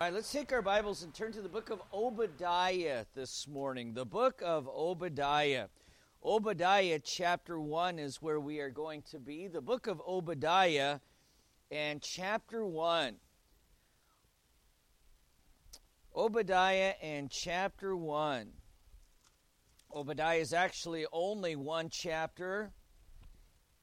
All right, let's take our Bibles and turn to the book of Obadiah this morning. The book of Obadiah. Obadiah chapter 1 is where we are going to be. The book of Obadiah and chapter 1. Obadiah and chapter 1. Obadiah is actually only one chapter.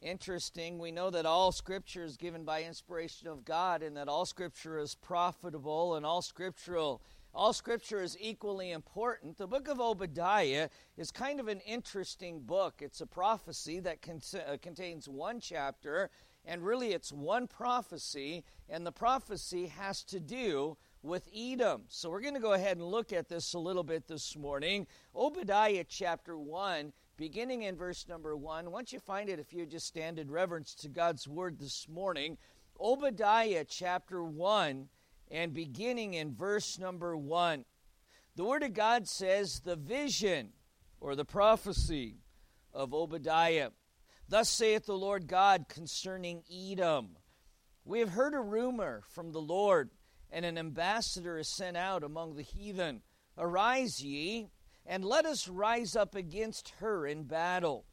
Interesting, we know that all scripture is given by inspiration of God and that all scripture is profitable and all scriptural all scripture is equally important. The book of Obadiah is kind of an interesting book. It's a prophecy that uh, contains one chapter and really it's one prophecy and the prophecy has to do with Edom. So we're going to go ahead and look at this a little bit this morning. Obadiah chapter 1 beginning in verse number one. Once you find it, if you just stand in reverence to God's word this morning, Obadiah chapter 1 and beginning in verse number 1. The word of God says, The vision or the prophecy of Obadiah. Thus saith the Lord God concerning Edom. We have heard a rumor from the Lord, and an ambassador is sent out among the heathen. Arise ye, and let us rise up against her in battle.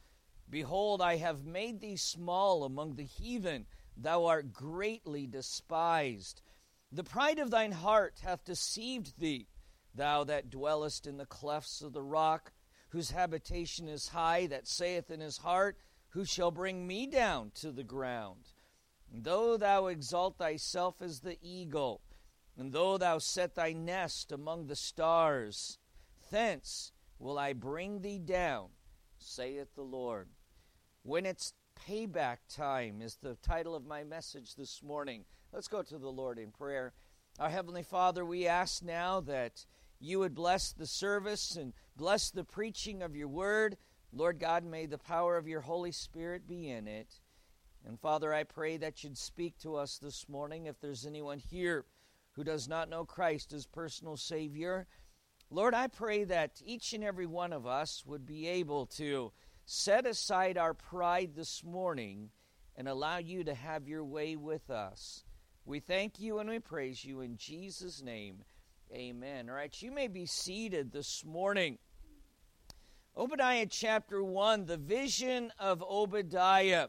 Behold, I have made thee small among the heathen, thou art greatly despised. The pride of thine heart hath deceived thee, thou that dwellest in the clefts of the rock, whose habitation is high, that saith in his heart, Who shall bring me down to the ground? And though thou exalt thyself as the eagle, and though thou set thy nest among the stars, Thence will I bring thee down, saith the Lord. When it's payback time is the title of my message this morning. Let's go to the Lord in prayer. Our Heavenly Father, we ask now that you would bless the service and bless the preaching of your word. Lord God, may the power of your Holy Spirit be in it. And Father, I pray that you'd speak to us this morning. If there's anyone here who does not know Christ as personal Savior, Lord, I pray that each and every one of us would be able to set aside our pride this morning and allow you to have your way with us. We thank you and we praise you in Jesus' name. Amen. All right, you may be seated this morning. Obadiah chapter 1, the vision of Obadiah.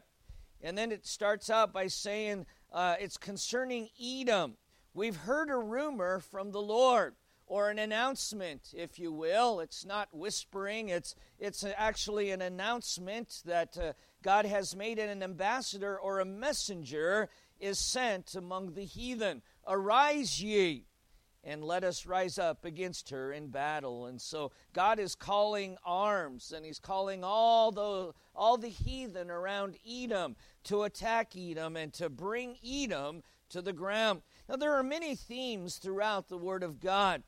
And then it starts out by saying uh, it's concerning Edom. We've heard a rumor from the Lord or an announcement, if you will. It's not whispering, it's, it's actually an announcement that uh, God has made, and an ambassador or a messenger is sent among the heathen. Arise ye! and let us rise up against her in battle. And so God is calling arms, and He's calling all the all the heathen around Edom to attack Edom and to bring Edom to the ground. Now there are many themes throughout the Word of God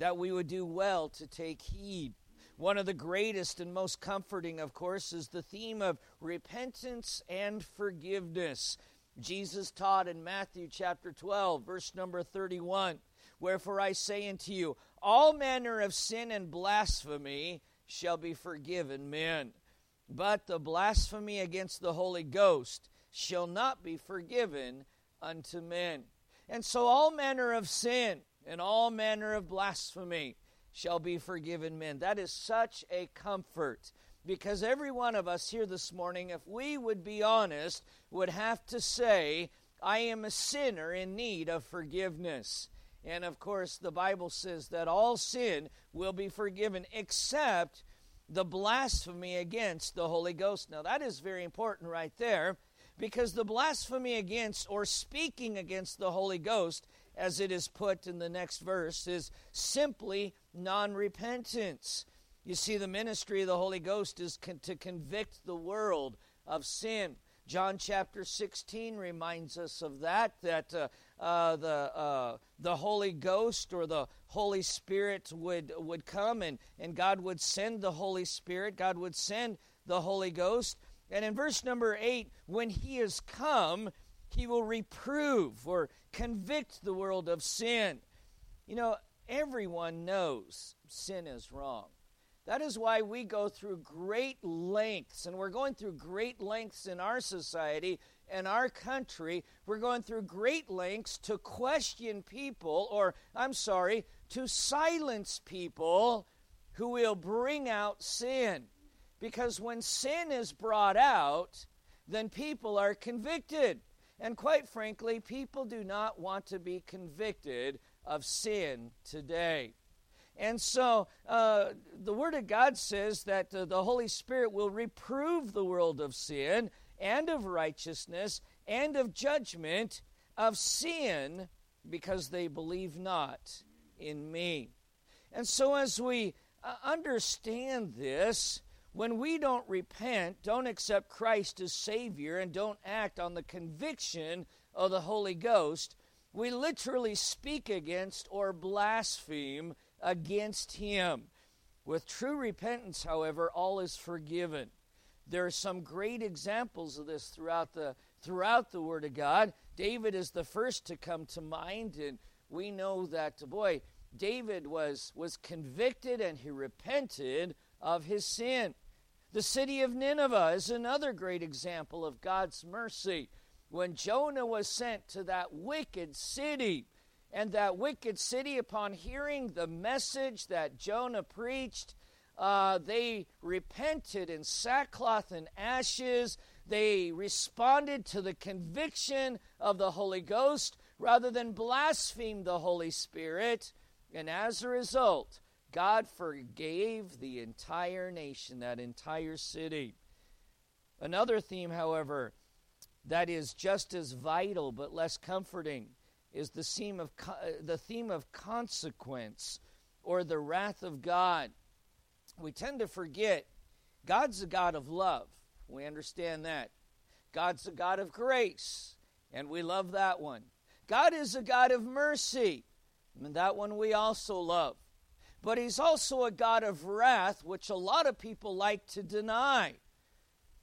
that we would do well to take heed. One of the greatest and most comforting, of course, is the theme of repentance and forgiveness. Jesus taught in Matthew chapter 12, verse number 31 Wherefore I say unto you, all manner of sin and blasphemy shall be forgiven men, but the blasphemy against the Holy Ghost shall not be forgiven unto men. And so all manner of sin and all manner of blasphemy shall be forgiven men. That is such a comfort because every one of us here this morning, if we would be honest, would have to say, I am a sinner in need of forgiveness. And of course, the Bible says that all sin will be forgiven except the blasphemy against the Holy Ghost. Now, that is very important right there because the blasphemy against or speaking against the Holy Ghost as it is put in the next verse, is simply non repentance. You see, the ministry of the Holy Ghost is con- to convict the world of sin. John chapter 16 reminds us of that, that uh, uh, the, uh, the Holy Ghost or the Holy Spirit would, would come and, and God would send the Holy Spirit, God would send the Holy Ghost. And in verse number 8, when He is come, He will reprove or convict the world of sin. You know, everyone knows sin is wrong. That is why we go through great lengths, and we're going through great lengths in our society and our country, we're going through great lengths to question people, or I'm sorry, to silence people who will bring out sin. Because when sin is brought out, then people are convicted. And quite frankly, people do not want to be convicted of sin today. And so uh, the Word of God says that uh, the Holy Spirit will reprove the world of sin and of righteousness and of judgment of sin because they believe not in me. And so, as we uh, understand this, when we don't repent, don't accept Christ as Savior, and don't act on the conviction of the Holy Ghost, we literally speak against or blaspheme against Him. With true repentance, however, all is forgiven. There are some great examples of this throughout the throughout the Word of God. David is the first to come to mind, and we know that boy, David was was convicted and he repented of his sin. The city of Nineveh is another great example of God's mercy. When Jonah was sent to that wicked city, and that wicked city, upon hearing the message that Jonah preached, uh, they repented in sackcloth and ashes. They responded to the conviction of the Holy Ghost rather than blaspheme the Holy Spirit. And as a result, God forgave the entire nation, that entire city. Another theme, however, that is just as vital but less comforting is the theme of the theme of consequence or the wrath of God. We tend to forget God's a God of love. We understand that. God's a God of grace, and we love that one. God is a God of mercy, and that one we also love. But He's also a God of wrath, which a lot of people like to deny.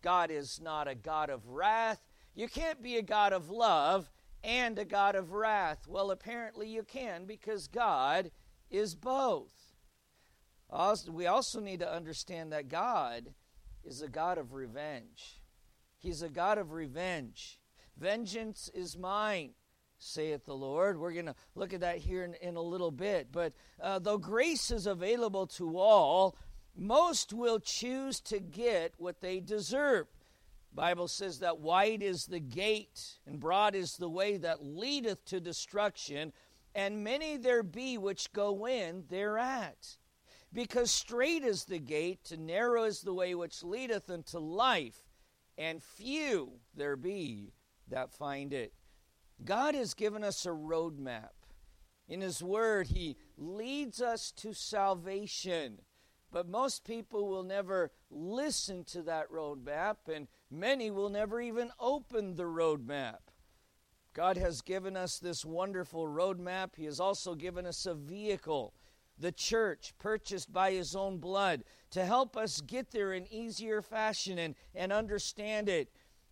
God is not a God of wrath. You can't be a God of love and a God of wrath. Well, apparently you can because God is both. We also need to understand that God is a God of revenge. He's a God of revenge. Vengeance is mine, saith the Lord. We're going to look at that here in, in, a little bit. But uh, though grace is available to all, most will choose to get what they deserve. Bible says that wide is the gate and broad is the way that leadeth to destruction, and many there be which go in thereat. Because strait is the gate, and narrow is the way which leadeth unto life, and few there be that find it. God has given us a roadmap. In His Word, He leads us to salvation. But most people will never listen to that roadmap, and many will never even open the roadmap. God has given us this wonderful roadmap. He has also given us a vehicle, the church, purchased by His own blood, to help us get there in easier fashion and, and understand it.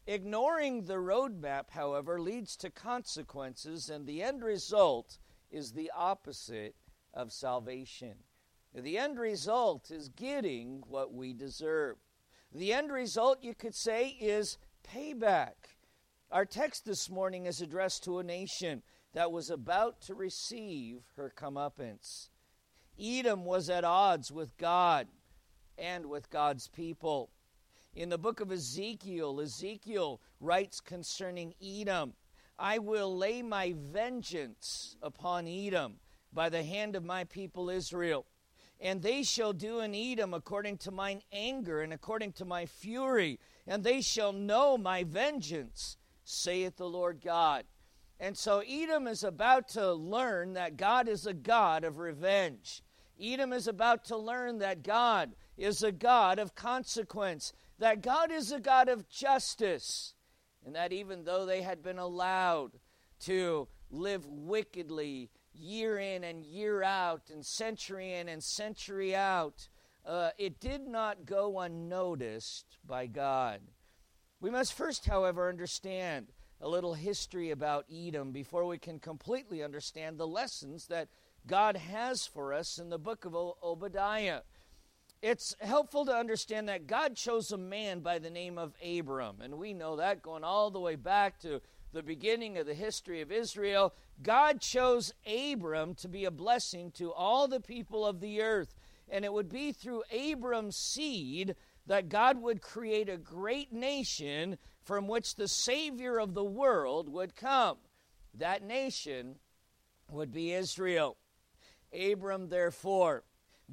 Ignoring the roadmap, however, leads to consequences, and the end result is the opposite of salvation. The end result is getting what we deserve. The end result, you could say, is payback. Our text this morning is addressed to a nation that was about to receive her comeuppance. Edom was at odds with God and with God's people. In the book of Ezekiel, Ezekiel writes concerning Edom I will lay my vengeance upon Edom by the hand of my people Israel and they shall do in Edom according to mine anger and according to my fury, and they shall know my vengeance, saith the Lord God. And so Edom is about to learn that God is a God of revenge. Edom is about to learn that God is a God of consequence, that God is a God of justice, and that even though they had been allowed to live wickedly year in and year out, and century in and century out, uh, it did not go unnoticed by God. We must first, however, understand a little history about Edom before we can completely understand the lessons that God has for us in the book of Obadiah. It's helpful to understand that God chose a man by the name of Abram. And we know that going all the way back to the beginning of the history of Israel. God chose Abram to be a blessing to all the people of the earth. And it would be through Abram's seed that God would create a great nation from which the Savior of the world would come. That nation would be Israel. Abram, therefore,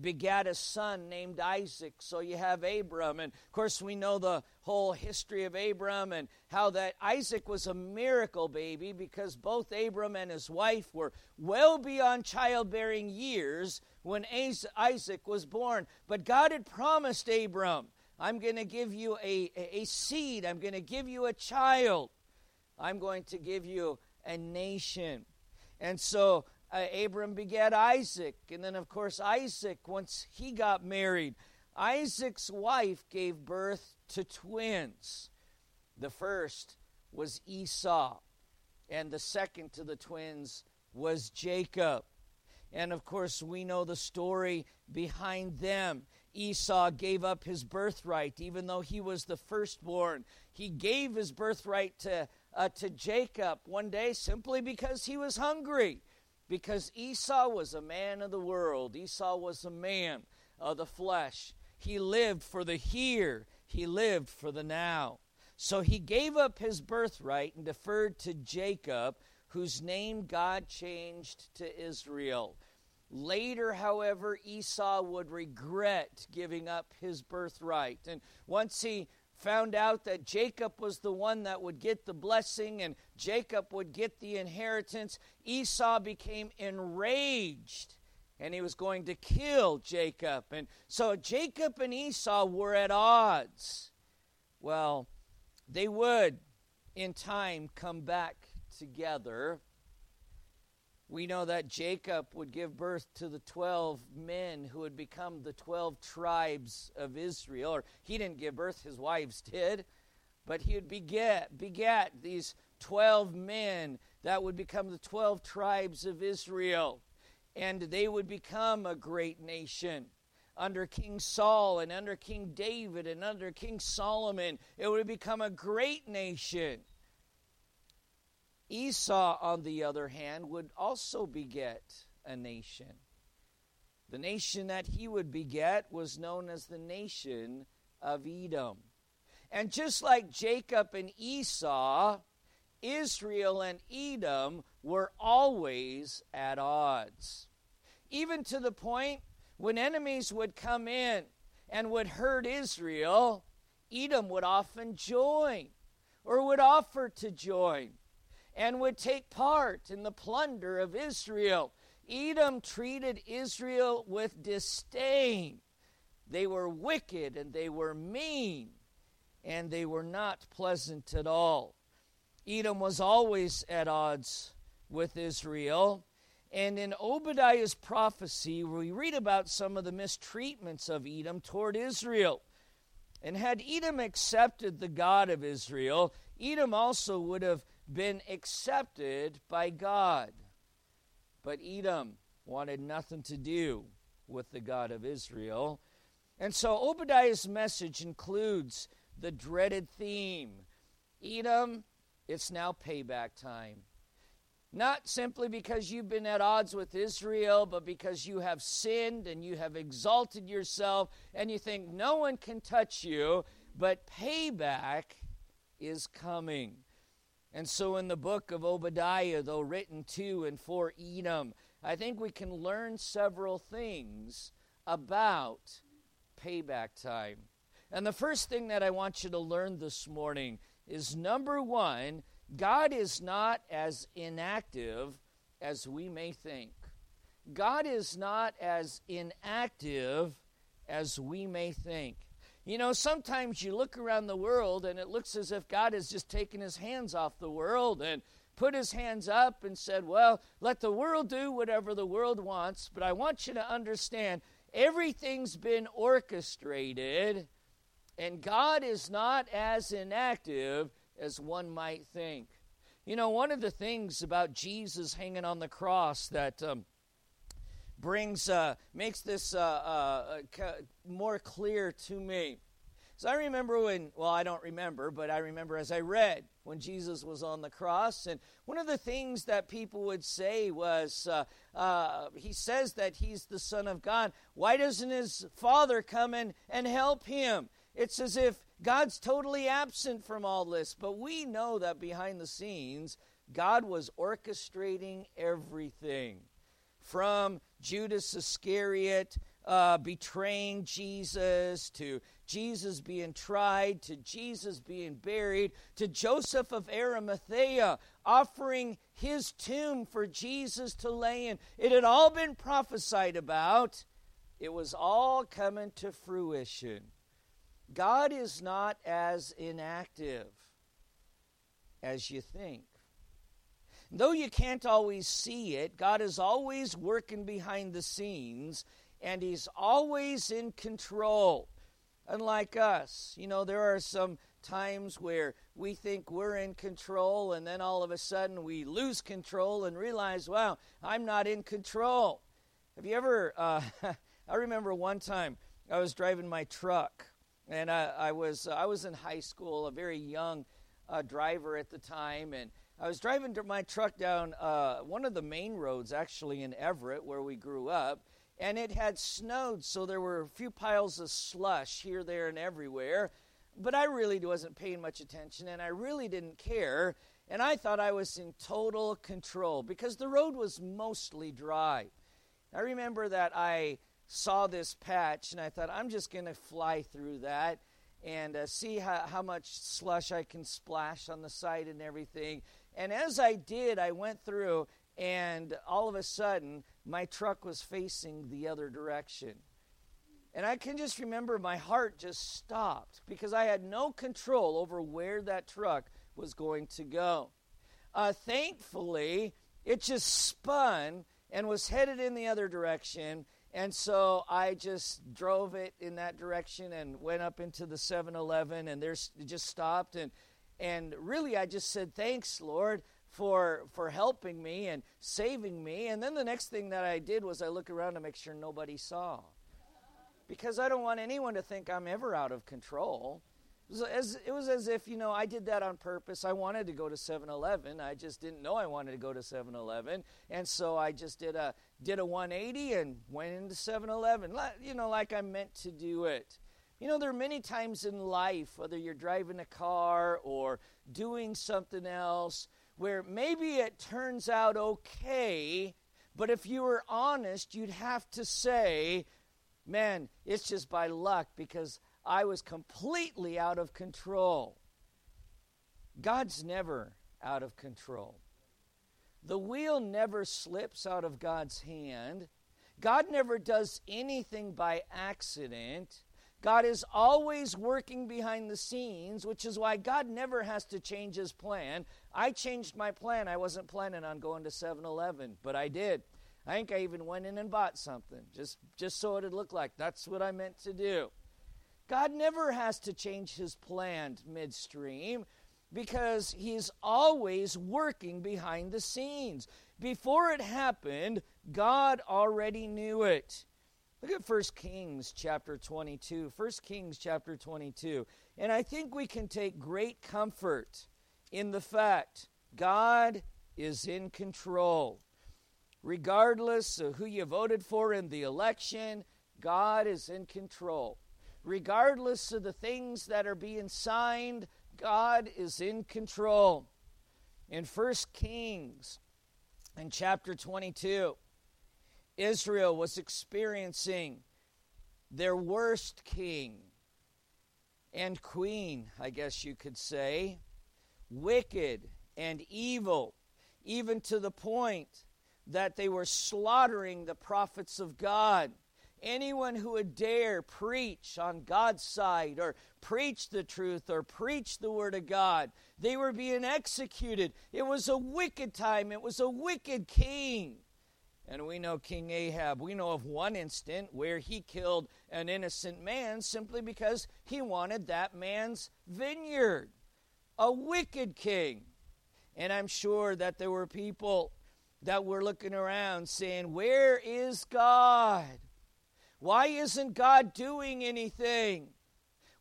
begat a son named Isaac. So you have Abram. And of course, we know the whole history of Abram and how that Isaac was a miracle baby because both Abram and his wife were well beyond childbearing years when Isaac was born. But God had promised Abram, I'm going to give you a, a seed, I'm going to give you a child, I'm going to give you a nation. And so uh, Abram begat Isaac. And then, of course, Isaac, once he got married, Isaac's wife gave birth to twins. The first was Esau, and the second to the twins was Jacob. And of course, we know the story behind them. Esau gave up his birthright, even though he was the firstborn. He gave his birthright to, uh, to Jacob one day simply because he was hungry because Esau was a man of the world. Esau was a man of the flesh. He lived for the here, he lived for the now. So he gave up his birthright and deferred to Jacob, whose name God changed to Israel. Later, however, Esau would regret giving up his birthright. And once he found out that Jacob was the one that would get the blessing and Jacob would get the inheritance, Esau became enraged and he was going to kill Jacob. And so Jacob and Esau were at odds. Well, they would in time come back together we know that Jacob would give birth to the 12 men who would become the 12 tribes of Israel. Or he didn't give birth, his wives did. But he would beget, beget these 12 men that would become the 12 tribes of Israel. And they would become a great nation. Under King Saul and under King David and under King Solomon, it would become a great nation. Esau, on the other hand, would also beget a nation. The nation that he would beget was known as the nation of Edom. And just like Jacob and Esau, Israel and Edom were always at odds. Even to the point when enemies would come in and would hurt Israel, Edom would often join or would offer to join and would take part in the plunder of Israel. Edom treated Israel with disdain. They were wicked and they were mean and they were not pleasant at all. Edom was always at odds with Israel. And in Obadiah's prophecy, we read about some of the mistreatments of Edom toward Israel. And had Edom accepted the God of Israel, Edom also would have been accepted by God. But Edom wanted nothing to do with the God of Israel. And so Obadiah's message includes the dreaded theme Edom, it's now payback time. Not simply because you've been at odds with Israel, but because you have sinned and you have exalted yourself and you think no one can touch you, but payback is coming. And so, in the book of Obadiah, though written to and for Edom, I think we can learn several things about payback time. And the first thing that I want you to learn this morning is number one, God is not as inactive as we may think. God is not as inactive as we may think. You know, sometimes you look around the world and it looks as if God has just taken his hands off the world and put his hands up and said, Well, let the world do whatever the world wants. But I want you to understand everything's been orchestrated, and God is not as inactive as one might think. You know, one of the things about Jesus hanging on the cross that um, brings uh, makes this uh, uh, uh more clear to me. So I remember when, well, I don't remember, but I remember as I read when Jesus was on the cross. And one of the things that people would say was, uh, uh, he says that he's the Son of God. Why doesn't his Father come in and help him? It's as if God's totally absent from all this. But we know that behind the scenes, God was orchestrating everything from Judas Iscariot uh, betraying Jesus, to Jesus being tried, to Jesus being buried, to Joseph of Arimathea offering his tomb for Jesus to lay in. It had all been prophesied about, it was all coming to fruition. God is not as inactive as you think. Though you can't always see it, God is always working behind the scenes and He's always in control. Unlike us, you know, there are some times where we think we're in control, and then all of a sudden we lose control and realize, wow, I'm not in control. Have you ever? Uh, I remember one time I was driving my truck, and I, I was I was in high school, a very young uh, driver at the time, and I was driving my truck down uh, one of the main roads, actually in Everett, where we grew up, and it had snowed, so there were a few piles of slush here, there, and everywhere. But I really wasn't paying much attention, and I really didn't care. And I thought I was in total control because the road was mostly dry. I remember that I saw this patch, and I thought, I'm just going to fly through that and uh, see how, how much slush I can splash on the side and everything. And as I did, I went through, and all of a sudden, my truck was facing the other direction. And I can just remember my heart just stopped because I had no control over where that truck was going to go. Uh, thankfully, it just spun and was headed in the other direction. And so I just drove it in that direction and went up into the 7 Eleven, and there's just stopped. And, and really, I just said, Thanks, Lord for for helping me and saving me. And then the next thing that I did was I look around to make sure nobody saw. Because I don't want anyone to think I'm ever out of control. It was, as, it was as if, you know, I did that on purpose. I wanted to go to 7-Eleven. I just didn't know I wanted to go to 7-Eleven. And so I just did a did a 180 and went into 7-Eleven. You know, like I meant to do it. You know, there are many times in life, whether you're driving a car or doing something else, where maybe it turns out okay, but if you were honest, you'd have to say, man, it's just by luck because I was completely out of control. God's never out of control. The wheel never slips out of God's hand. God never does anything by accident. God is always working behind the scenes, which is why God never has to change his plan. I changed my plan. I wasn't planning on going to 7 Eleven, but I did. I think I even went in and bought something just, just so it'd look like that's what I meant to do. God never has to change his plan midstream because he's always working behind the scenes. Before it happened, God already knew it. Look at 1 Kings chapter 22. 1 Kings chapter 22. And I think we can take great comfort in the fact God is in control. Regardless of who you voted for in the election, God is in control. Regardless of the things that are being signed, God is in control. In 1 Kings, in chapter 22, Israel was experiencing their worst king and queen, I guess you could say, wicked and evil, even to the point that they were slaughtering the prophets of God. Anyone who would dare preach on God's side or preach the truth or preach the Word of God, they were being executed. It was a wicked time, it was a wicked king. And we know King Ahab, we know of one instant where he killed an innocent man simply because he wanted that man's vineyard. A wicked king. And I'm sure that there were people that were looking around saying, Where is God? Why isn't God doing anything?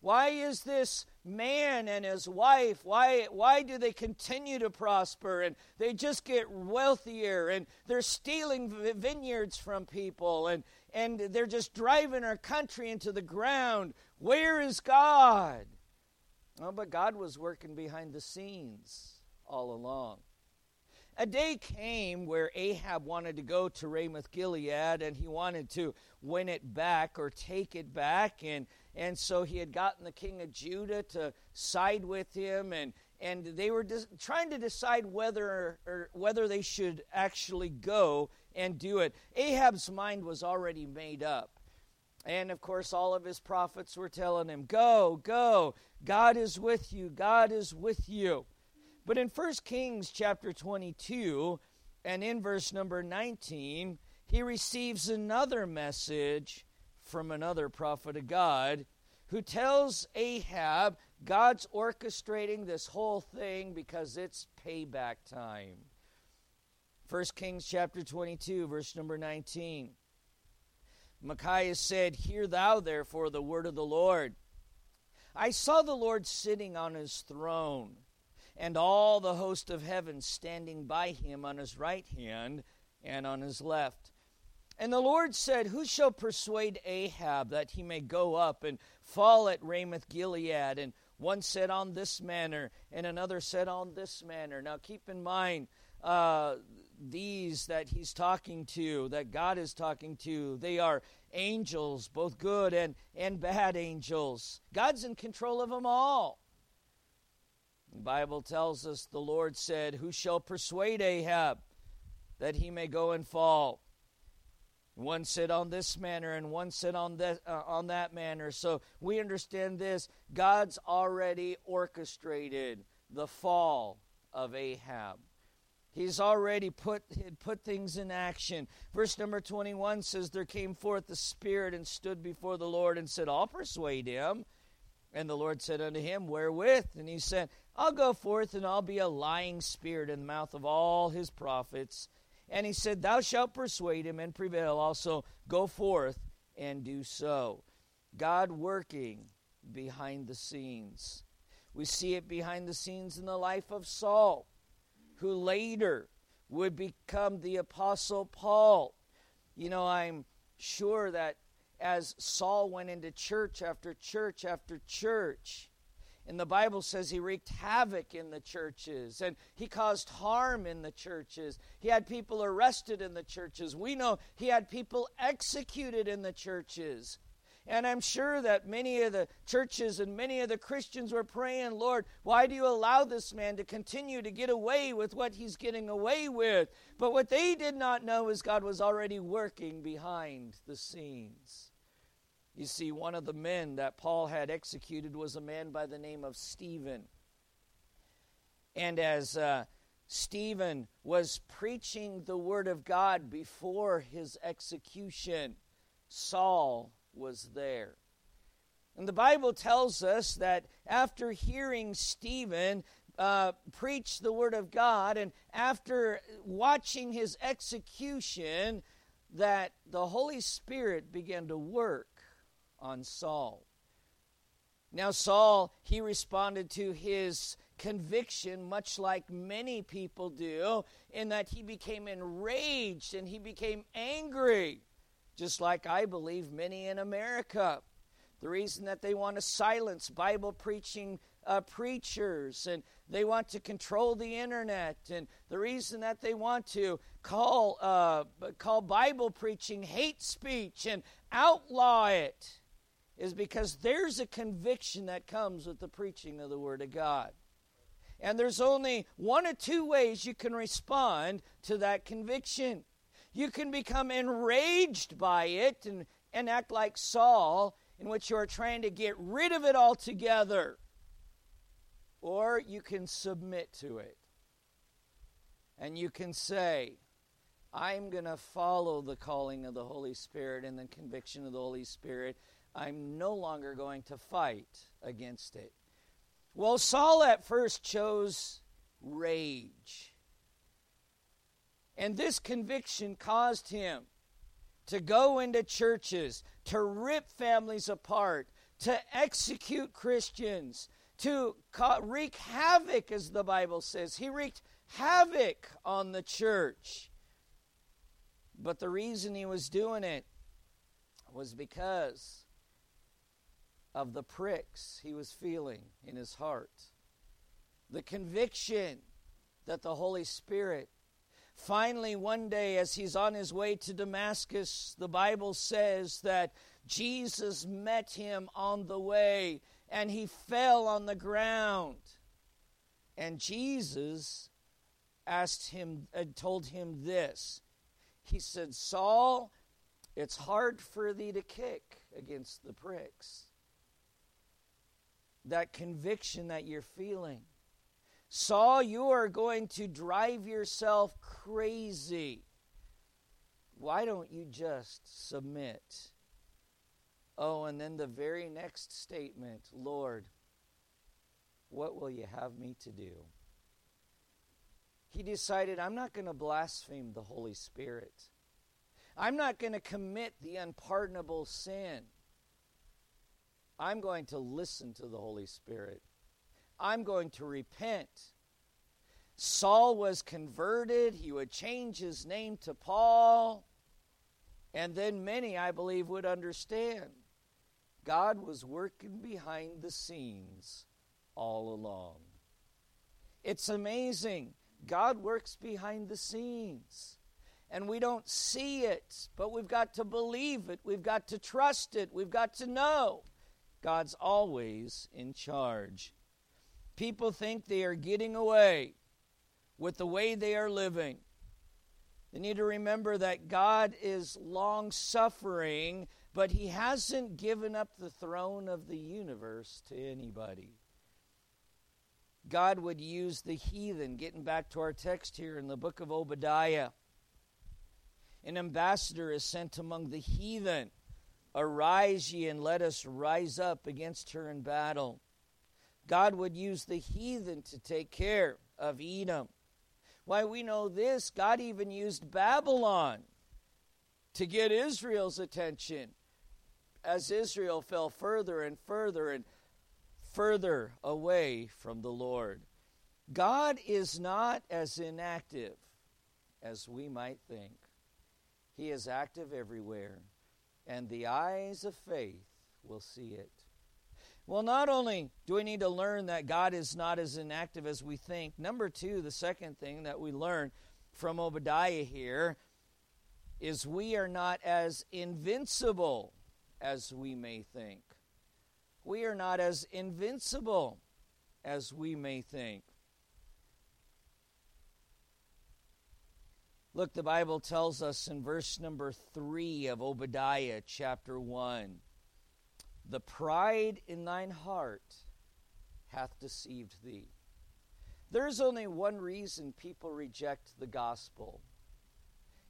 Why is this man and his wife why why do they continue to prosper? And they just get wealthier and they're stealing vineyards from people and and they're just driving our country into the ground. Where is god? Oh but god was working behind the scenes all along a day came where Ahab wanted to go to Ramoth Gilead and he wanted to win it back or take it back. And, and so he had gotten the king of Judah to side with him. And, and they were trying to decide whether, or whether they should actually go and do it. Ahab's mind was already made up. And of course, all of his prophets were telling him, Go, go. God is with you. God is with you. But in 1 Kings chapter 22 and in verse number 19, he receives another message from another prophet of God who tells Ahab God's orchestrating this whole thing because it's payback time. 1 Kings chapter 22, verse number 19. Micaiah said, Hear thou therefore the word of the Lord. I saw the Lord sitting on his throne and all the host of heaven standing by him on his right hand and on his left. And the Lord said, Who shall persuade Ahab that he may go up and fall at Ramoth Gilead? And one said on this manner, and another said on this manner. Now keep in mind, uh, these that he's talking to, that God is talking to, they are angels, both good and, and bad angels. God's in control of them all. The Bible tells us the Lord said, Who shall persuade Ahab that he may go and fall? One said on this manner, and one said on that, uh, on that manner. So we understand this. God's already orchestrated the fall of Ahab. He's already put, put things in action. Verse number 21 says, There came forth the Spirit and stood before the Lord and said, I'll persuade him. And the Lord said unto him, Wherewith? And he said, I'll go forth and I'll be a lying spirit in the mouth of all his prophets. And he said, Thou shalt persuade him and prevail. Also, go forth and do so. God working behind the scenes. We see it behind the scenes in the life of Saul, who later would become the Apostle Paul. You know, I'm sure that as Saul went into church after church after church, and the Bible says he wreaked havoc in the churches and he caused harm in the churches. He had people arrested in the churches. We know he had people executed in the churches. And I'm sure that many of the churches and many of the Christians were praying, Lord, why do you allow this man to continue to get away with what he's getting away with? But what they did not know is God was already working behind the scenes. You see, one of the men that Paul had executed was a man by the name of Stephen. And as uh, Stephen was preaching the word of God before his execution, Saul was there. And the Bible tells us that after hearing Stephen uh, preach the word of God and after watching his execution, that the Holy Spirit began to work on Saul. Now, Saul, he responded to his conviction much like many people do, in that he became enraged and he became angry, just like I believe many in America. The reason that they want to silence Bible preaching uh, preachers and they want to control the internet, and the reason that they want to call, uh, call Bible preaching hate speech and outlaw it is because there's a conviction that comes with the preaching of the Word of God. And there's only one or two ways you can respond to that conviction. You can become enraged by it and, and act like Saul, in which you are trying to get rid of it altogether. Or you can submit to it. And you can say, I'm going to follow the calling of the Holy Spirit and the conviction of the Holy Spirit I'm no longer going to fight against it. Well, Saul at first chose rage. And this conviction caused him to go into churches, to rip families apart, to execute Christians, to wreak havoc, as the Bible says. He wreaked havoc on the church. But the reason he was doing it was because of the pricks he was feeling in his heart. The conviction that the Holy Spirit Finally, one day, as he's on his way to Damascus, the Bible says that Jesus met him on the way and he fell on the ground. And Jesus asked him and told him this. He said, Saul, it's hard for thee to kick against the pricks. That conviction that you're feeling Saul, you are going to drive yourself crazy. Why don't you just submit? Oh, and then the very next statement Lord, what will you have me to do? He decided, I'm not going to blaspheme the Holy Spirit. I'm not going to commit the unpardonable sin. I'm going to listen to the Holy Spirit. I'm going to repent. Saul was converted. He would change his name to Paul. And then many, I believe, would understand God was working behind the scenes all along. It's amazing. God works behind the scenes. And we don't see it, but we've got to believe it. We've got to trust it. We've got to know God's always in charge. People think they are getting away with the way they are living. They need to remember that God is long suffering, but He hasn't given up the throne of the universe to anybody. God would use the heathen, getting back to our text here in the book of Obadiah. An ambassador is sent among the heathen. Arise ye and let us rise up against her in battle. God would use the heathen to take care of Edom. Why, we know this. God even used Babylon to get Israel's attention as Israel fell further and further and further away from the Lord. God is not as inactive as we might think. He is active everywhere, and the eyes of faith will see it. Well, not only do we need to learn that God is not as inactive as we think, number two, the second thing that we learn from Obadiah here is we are not as invincible as we may think. We are not as invincible as we may think. Look, the Bible tells us in verse number 3 of Obadiah chapter 1 the pride in thine heart hath deceived thee. There's only one reason people reject the gospel.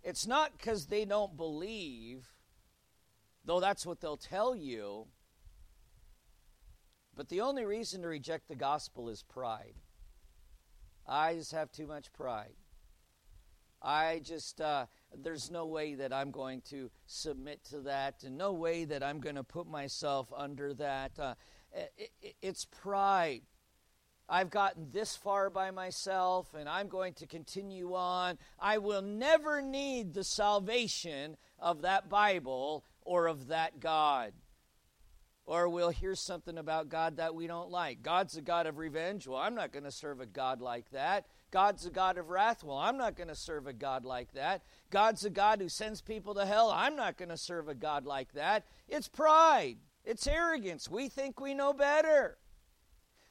It's not because they don't believe, though that's what they'll tell you. But the only reason to reject the gospel is pride. I just have too much pride. I just, uh, there's no way that I'm going to submit to that, and no way that I'm going to put myself under that. Uh, it, it, it's pride. I've gotten this far by myself, and I'm going to continue on. I will never need the salvation of that Bible or of that God. Or we'll hear something about God that we don't like. God's a God of revenge. Well, I'm not going to serve a God like that. God's a God of wrath. Well, I'm not going to serve a God like that. God's a God who sends people to hell. I'm not going to serve a God like that. It's pride, it's arrogance. We think we know better.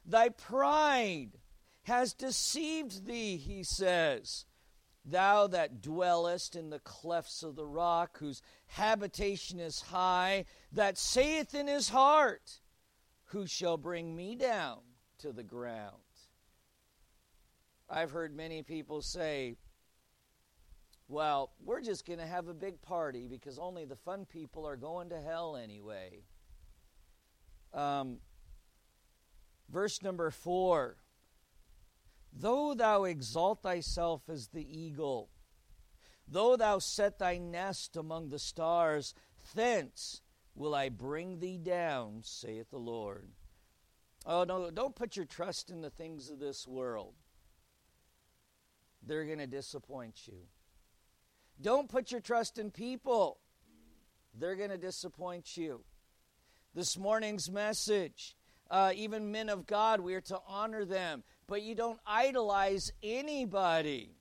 Thy pride has deceived thee, he says. Thou that dwellest in the clefts of the rock, whose habitation is high, that saith in his heart, Who shall bring me down to the ground? I've heard many people say, well, we're just going to have a big party because only the fun people are going to hell anyway. Um, verse number four Though thou exalt thyself as the eagle, Though thou set thy nest among the stars, thence will I bring thee down, saith the Lord. Oh, no, don't put your trust in the things of this world. They're going to disappoint you. Don't put your trust in people. They're going to disappoint you. This morning's message, uh, even men of God, we are to honor them, but you don't idolize anybody.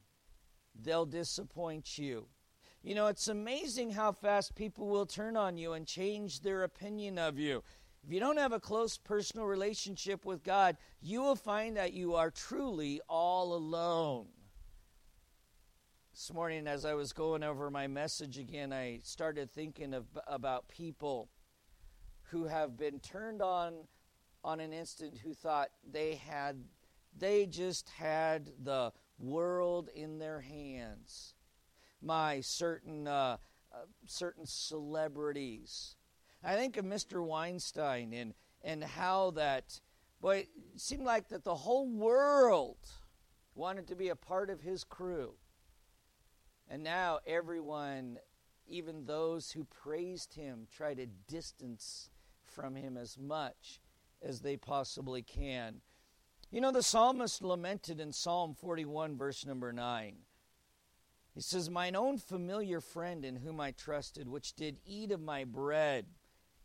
They'll disappoint you. You know, it's amazing how fast people will turn on you and change their opinion of you. If you don't have a close personal relationship with God, you will find that you are truly all alone. This morning, as I was going over my message again, I started thinking of, about people who have been turned on on an instant who thought they had, they just had the world in their hands. My certain, uh, uh, certain celebrities. I think of Mr. Weinstein and, and how that, boy, it seemed like that the whole world wanted to be a part of his crew. And now everyone, even those who praised him, try to distance from him as much as they possibly can. You know, the psalmist lamented in Psalm 41, verse number 9. He says, Mine own familiar friend in whom I trusted, which did eat of my bread,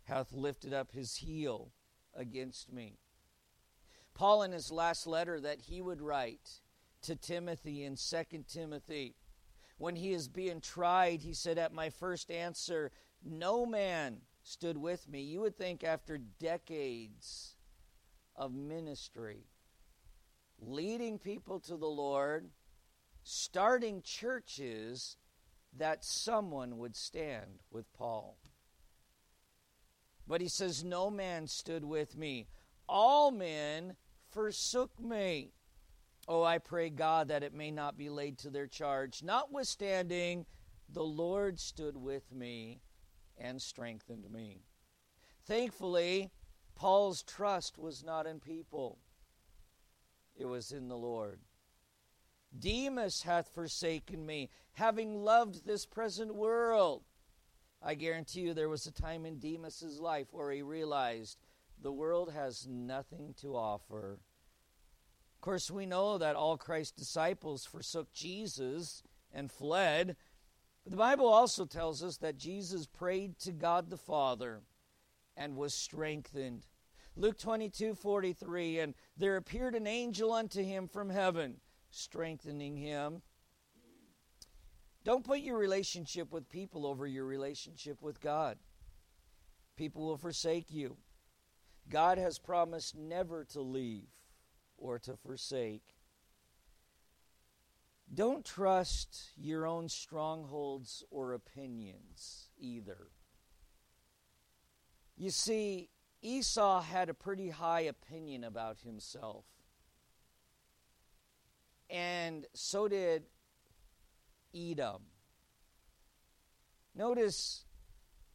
hath lifted up his heel against me. Paul, in his last letter that he would write to Timothy in 2 Timothy, when he is being tried, he said, At my first answer, no man stood with me. You would think after decades of ministry, leading people to the Lord, starting churches, that someone would stand with Paul. But he says, No man stood with me. All men forsook me. Oh, I pray God that it may not be laid to their charge. Notwithstanding, the Lord stood with me and strengthened me. Thankfully, Paul's trust was not in people, it was in the Lord. Demas hath forsaken me, having loved this present world. I guarantee you there was a time in Demas's life where he realized the world has nothing to offer course, we know that all Christ's disciples forsook Jesus and fled. But the Bible also tells us that Jesus prayed to God the Father and was strengthened. Luke 22 43, and there appeared an angel unto him from heaven, strengthening him. Don't put your relationship with people over your relationship with God. People will forsake you. God has promised never to leave or to forsake. Don't trust your own strongholds or opinions either. You see, Esau had a pretty high opinion about himself. And so did Edom. Notice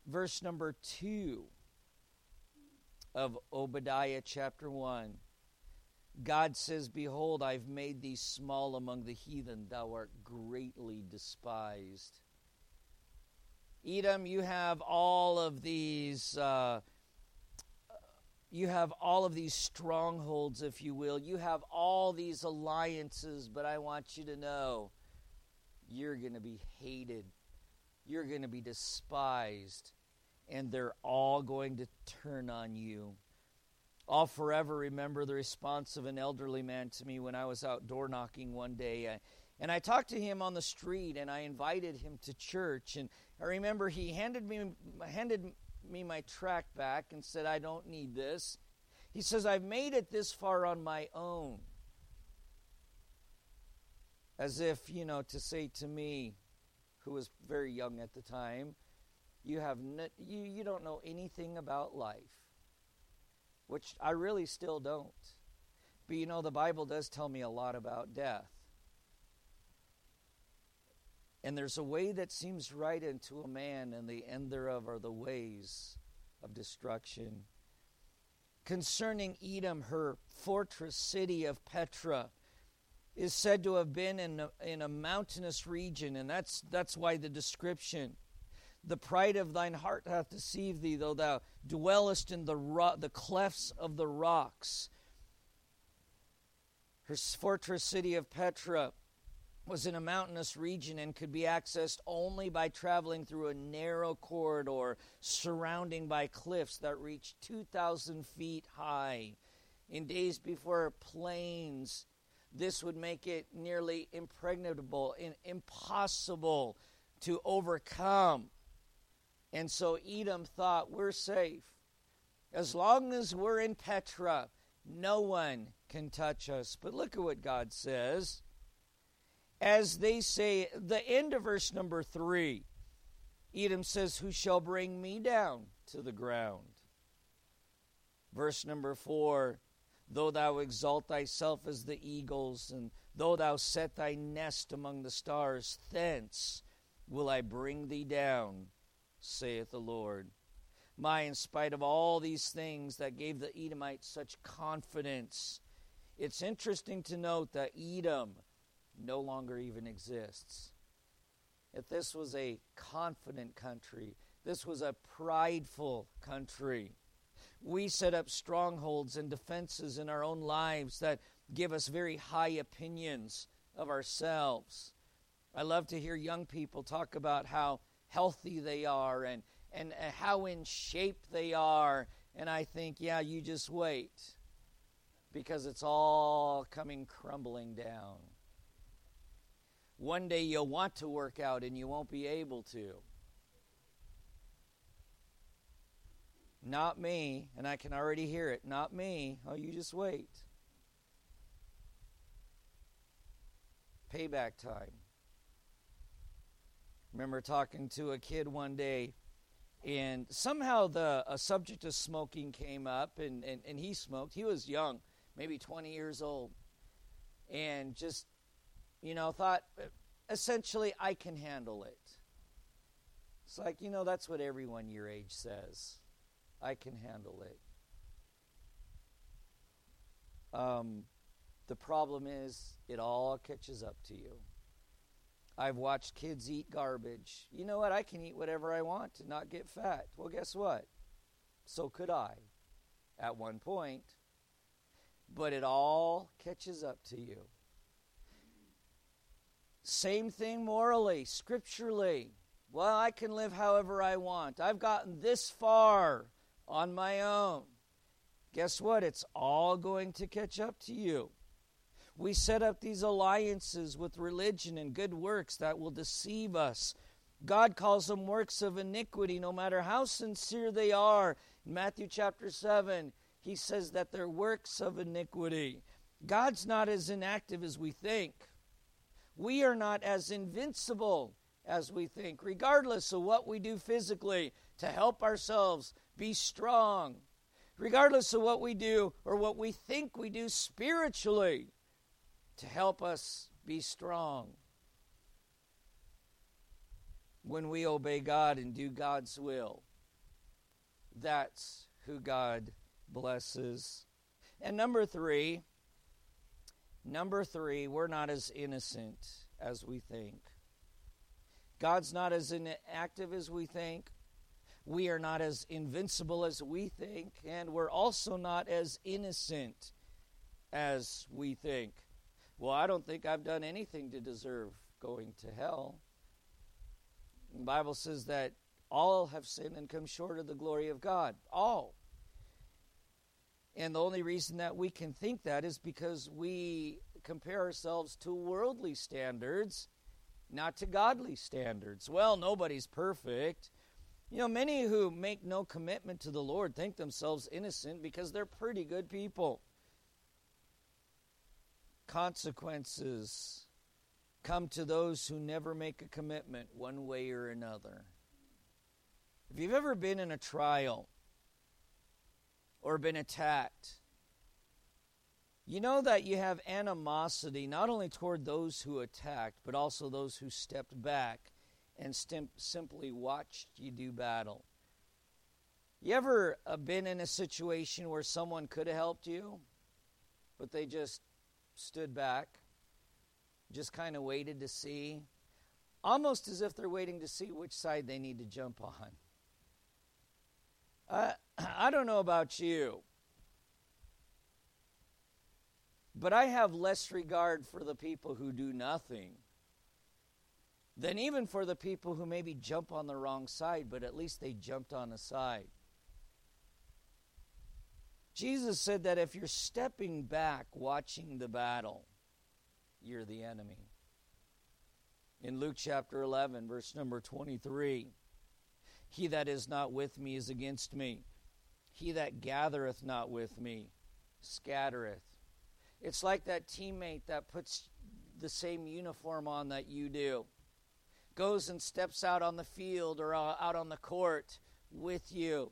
verse number 2 of Obadiah chapter 1. God says, Behold, I've made thee small among the heathen, thou art greatly despised. Edom, you have all of these. Uh, you have all of these strongholds, if you will. You have all these alliances, but I want you to know you're going to be hated. You're going to be despised. And they're all going to turn on you. I'll forever remember the response of an elderly man to me when I was out door knocking one day. Uh, and I talked to him on the street and I invited him to church. And I remember he handed me, handed me my tract back and said, I don't need this. He says, I've made it this far on my own. As if, you know, to say to me, who was very young at the time, you, have you, you don't know anything about life which I really still don't. But you know, the Bible does tell me a lot about death. And there's a way that seems right unto a man, and the end thereof are the ways of destruction. Concerning Edom, her fortress city of Petra, is said to have been in a, in a mountainous region, and that's, that's why the description. The pride of thine heart hath deceived thee, though thou dwellest in the, ro- the clefts of the rocks. Her fortress city of Petra was in a mountainous region and could be accessed only by traveling through a narrow corridor surrounding by cliffs that reached 2,000 feet high. In days before planes, this would make it nearly impregnable and impossible to overcome. And so Edom thought, we're safe. As long as we're in Petra, no one can touch us. But look at what God says as they say, the end of verse number three, Edom says, Who shall bring me down to the ground? Verse number four, Though thou exalt thyself as the eagles, and though thou set thy nest among the stars, thence will I bring thee down, saith the Lord. My, in spite of all these things that gave the Edomites such confidence, it's interesting to note that Edom no longer even exists. If this was a confident country, this was a prideful country. We set up strongholds and defenses in our own lives that give us very high opinions of ourselves. I love to hear young people talk about how healthy they are and, and how in shape they are. And I think, yeah, you just wait because it's all coming crumbling down. One day you'll want to work out and you won't be able to. Not me, and I can already hear it. Not me. Oh, you just wait. Payback time. Remember talking to a kid one day, and somehow the a subject of smoking came up, and, and, and he smoked. He was young, maybe 20 years old, and just you know, thought essentially I can handle it. It's like, you know, that's what everyone your age says. I can handle it. Um, the problem is, it all catches up to you. I've watched kids eat garbage. You know what? I can eat whatever I want to not get fat. Well, guess what? So could I at one point. But it all catches up to you. Same thing morally, scripturally. Well, I can live however I want. I've gotten this far on my own. Guess what? It's all going to catch up to you. We set up these alliances with religion and good works that will deceive us. God calls them works of iniquity, no matter how sincere they are. In Matthew chapter 7, he says that they're works of iniquity. God's not as inactive as we think we are not as invincible as we think, regardless of what we do physically to help ourselves be strong, regardless of what we do or what we think we do spiritually to help us be strong. When we obey God and do God's will, that's who God blesses. And number three, Number three, we're not as innocent as we think. God's not as inactive as we think. We are not as invincible as we think. And we're also not as innocent as we think. Well, I don't think I've done anything to deserve going to hell. The Bible says that all have sinned and come short of the glory of God. All. And the only reason that we can think that is because we compare ourselves to worldly standards, not to godly standards. Well, nobody's perfect. You know, many who make no commitment to the Lord think themselves innocent because they're pretty good people. Consequences come to those who never make a commitment one way or another. If you've ever been in a trial, or been attacked. You know that you have animosity not only toward those who attacked, but also those who stepped back and stim- simply watched you do battle. You ever uh, been in a situation where someone could have helped you, but they just stood back? just kind of waited to see, almost as if they're waiting to see which side they need to jump on. Uh, I don't know about you, but I have less regard for the people who do nothing than even for the people who maybe jump on the wrong side, but at least they jumped on a side. Jesus said that if you're stepping back watching the battle, you're the enemy. In Luke chapter 11, verse number 23, he that is not with me is against me. He that gathereth not with me scattereth. It's like that teammate that puts the same uniform on that you do goes and steps out on the field or out on the court with you,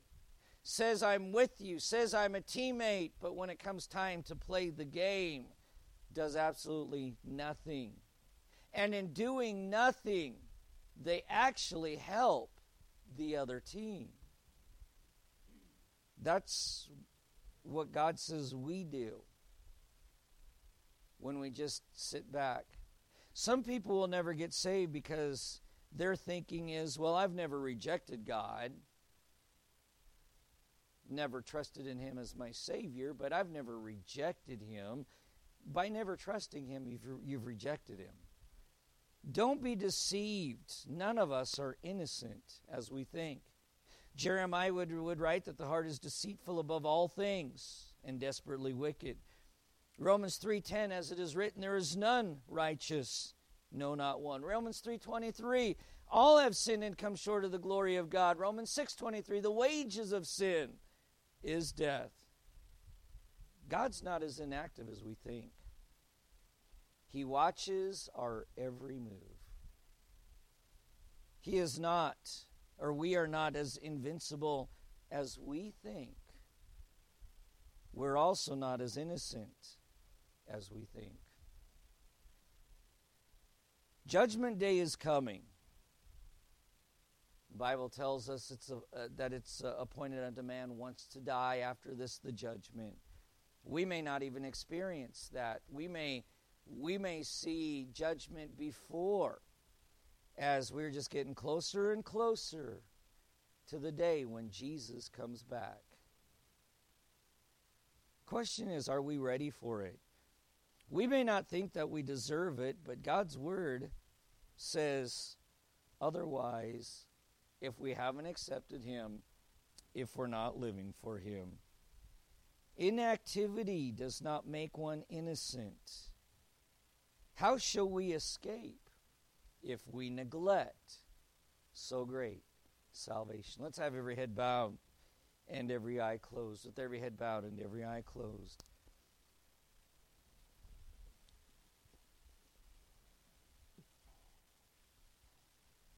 says, I'm with you, says, I'm a teammate, but when it comes time to play the game, does absolutely nothing. And in doing nothing, they actually help the other team. That's what God says we do when we just sit back some people will never get saved because their thinking is, well, I've never rejected God, never trusted in Him as my Savior, but I've never rejected Him. By never trusting Him, you've, you've rejected Him. Don't be deceived. None of us are innocent as we think. Jeremiah would, would write that the heart is deceitful above all things and desperately wicked. Romans 3:10 as it is written there is none righteous no not one. Romans 3:23 all have sinned and come short of the glory of God. Romans 6:23 the wages of sin is death. God's not as inactive as we think. He watches our every move. He is not or we are not as invincible as we think. We're also not as innocent as we think. Judgment day is coming. Bible tells us it's a, uh, that it's uh, appointed unto man once to die, after this, the judgment. We may not even experience that. We may, we may see judgment before as we're just getting closer and closer to the day when Jesus comes back. Question is, are we ready for it? We may not think that we deserve it, but God's Word says otherwise if we haven't accepted Him, if we're not living for Him. Inactivity does not make one innocent. How shall we escape if we neglect so great salvation? Let's have every head bowed and every eye closed. With every head bowed and every eye closed.